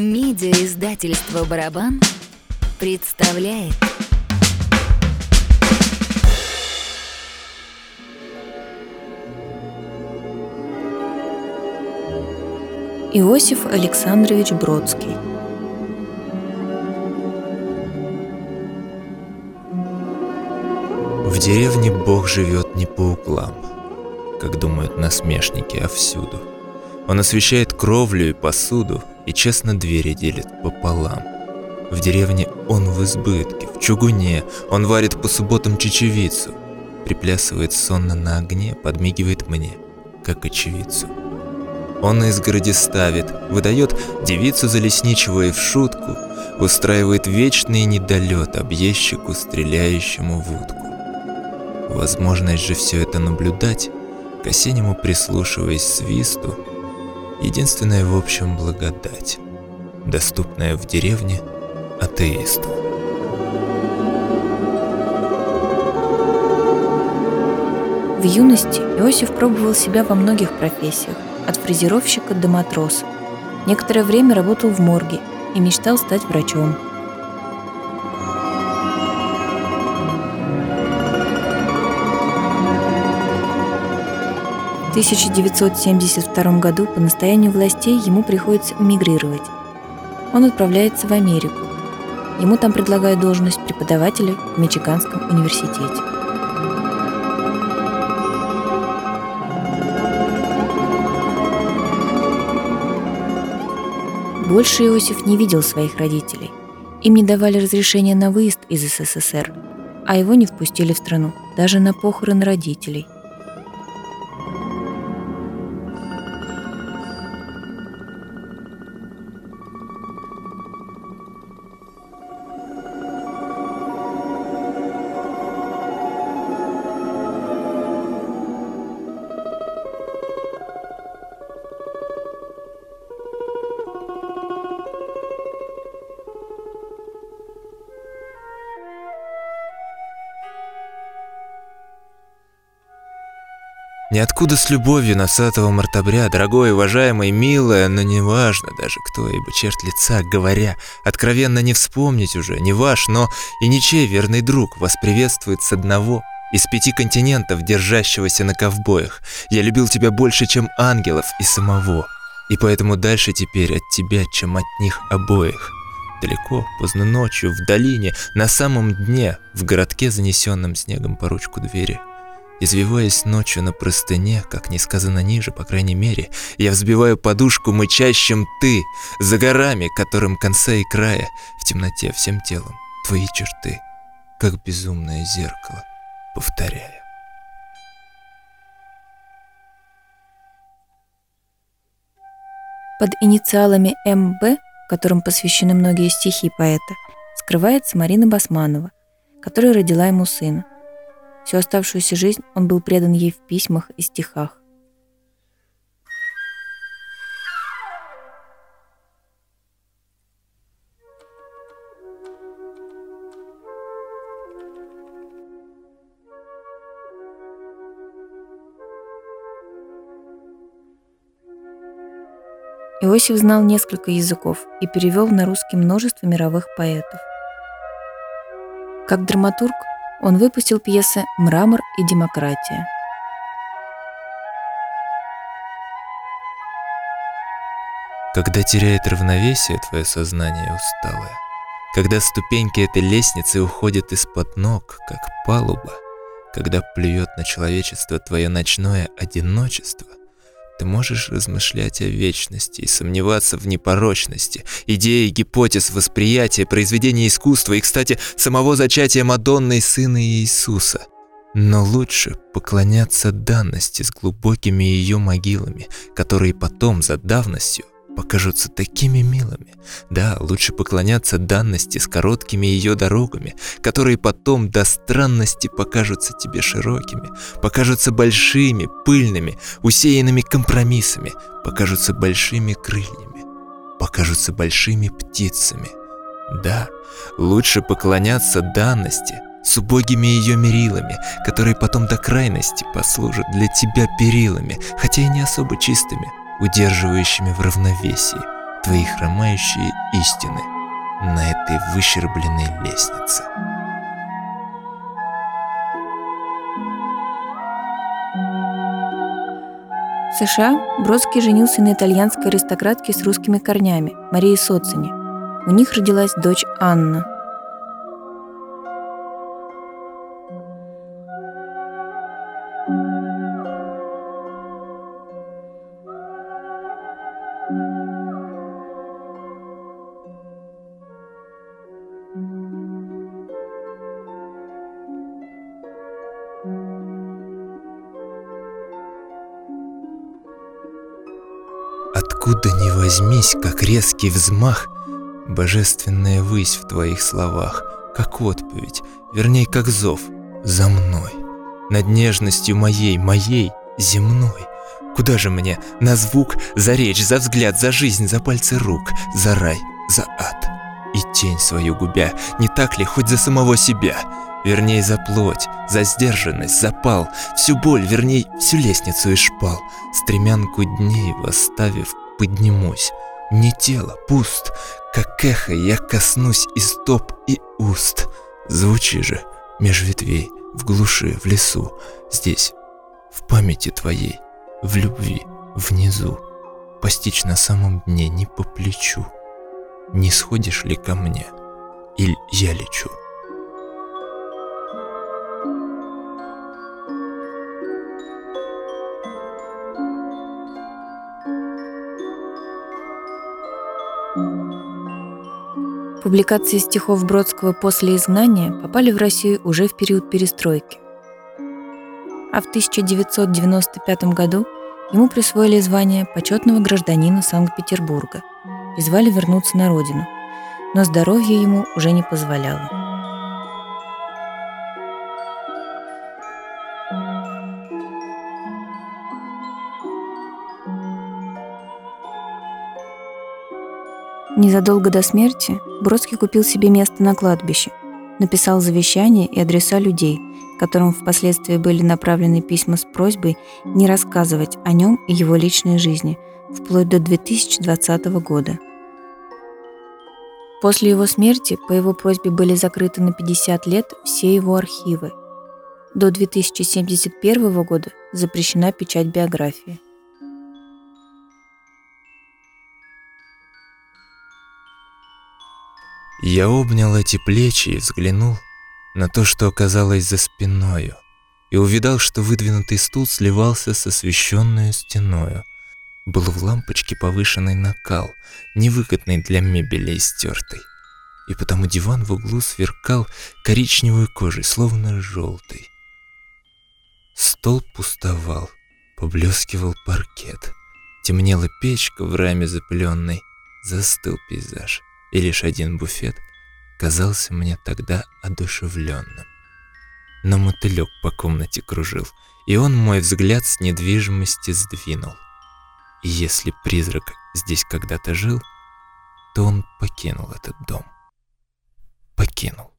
Медиа-издательство «Барабан» представляет Иосиф Александрович Бродский В деревне Бог живет не по углам, как думают насмешники, а всюду. Он освещает кровлю и посуду, и честно двери делит пополам. В деревне он в избытке, в чугуне, он варит по субботам чечевицу, приплясывает сонно на огне, подмигивает мне, как очевидцу. Он на изгороди ставит, выдает девицу залесничего и в шутку, устраивает вечный недолет объездчику, стреляющему в утку. Возможность же все это наблюдать, к осеннему прислушиваясь свисту, единственная в общем благодать, доступная в деревне атеисту. В юности Иосиф пробовал себя во многих профессиях, от фрезеровщика до матроса. Некоторое время работал в морге и мечтал стать врачом – 1972 году по настоянию властей ему приходится мигрировать. Он отправляется в Америку. Ему там предлагают должность преподавателя в Мичиганском университете. Больше Иосиф не видел своих родителей. Им не давали разрешения на выезд из СССР, а его не впустили в страну, даже на похороны родителей – Ниоткуда с любовью носатого мартабря, дорогой, уважаемый, милая, но неважно даже кто, ибо черт лица, говоря, откровенно не вспомнить уже, не ваш, но и ничей верный друг вас приветствует с одного из пяти континентов, держащегося на ковбоях. Я любил тебя больше, чем ангелов и самого, и поэтому дальше теперь от тебя, чем от них обоих. Далеко, поздно ночью, в долине, на самом дне, в городке, занесенном снегом по ручку двери – Извиваясь ночью на простыне, как не сказано ниже, по крайней мере, я взбиваю подушку мычащим «ты», за горами, которым конца и края, в темноте всем телом, твои черты, как безумное зеркало, повторяю. Под инициалами МБ, которым посвящены многие стихи поэта, скрывается Марина Басманова, которая родила ему сына. Всю оставшуюся жизнь он был предан ей в письмах и стихах. Иосиф знал несколько языков и перевел на русский множество мировых поэтов. Как драматург он выпустил пьесы «Мрамор» и «Демократия». Когда теряет равновесие твое сознание усталое, когда ступеньки этой лестницы уходят из-под ног, как палуба, когда плюет на человечество твое ночное одиночество, ты можешь размышлять о вечности и сомневаться в непорочности, идеи, гипотез, восприятия, произведения искусства и, кстати, самого зачатия Мадонны и Сына Иисуса. Но лучше поклоняться данности с глубокими ее могилами, которые потом за давностью покажутся такими милыми. Да, лучше поклоняться данности с короткими ее дорогами, которые потом до странности покажутся тебе широкими, покажутся большими, пыльными, усеянными компромиссами, покажутся большими крыльями, покажутся большими птицами. Да, лучше поклоняться данности с убогими ее мерилами, которые потом до крайности послужат для тебя перилами, хотя и не особо чистыми, удерживающими в равновесии, твои хромающие истины на этой выщербленной лестнице. В США Бродский женился на итальянской аристократке с русскими корнями, Марии Социни. У них родилась дочь Анна. Откуда ни возьмись, как резкий взмах, Божественная высь в твоих словах, Как отповедь, верней, как зов, за мной, Над нежностью моей, моей, земной. Куда же мне? На звук, за речь, за взгляд, за жизнь, за пальцы рук, за рай, за ад. И тень свою губя, не так ли, хоть за самого себя? Верней, за плоть, за сдержанность, за пал, Всю боль, верней, всю лестницу и шпал, Стремянку дней восставив, поднимусь. Не тело, пуст, как эхо я коснусь и стоп, и уст. Звучи же, меж ветвей, в глуши, в лесу, здесь, в памяти твоей, в любви, внизу, постичь на самом дне не по плечу. Не сходишь ли ко мне, или я лечу? Публикации стихов Бродского после изгнания попали в Россию уже в период перестройки. А в 1995 году ему присвоили звание почетного гражданина Санкт-Петербурга и звали вернуться на родину, но здоровье ему уже не позволяло. Незадолго до смерти Бродский купил себе место на кладбище, написал завещание и адреса людей, которым впоследствии были направлены письма с просьбой не рассказывать о нем и его личной жизни, вплоть до 2020 года. После его смерти по его просьбе были закрыты на 50 лет все его архивы. До 2071 года запрещена печать биографии. Я обнял эти плечи и взглянул на то, что оказалось за спиною, и увидал, что выдвинутый стул сливался с освещенную стеною. Был в лампочке повышенный накал, невыгодный для мебели истертой. И потому диван в углу сверкал коричневой кожей, словно желтый. Стол пустовал, поблескивал паркет. Темнела печка в раме запыленной, застыл пейзаж и лишь один буфет казался мне тогда одушевленным. Но мотылек по комнате кружил, и он мой взгляд с недвижимости сдвинул. И если призрак здесь когда-то жил, то он покинул этот дом. Покинул.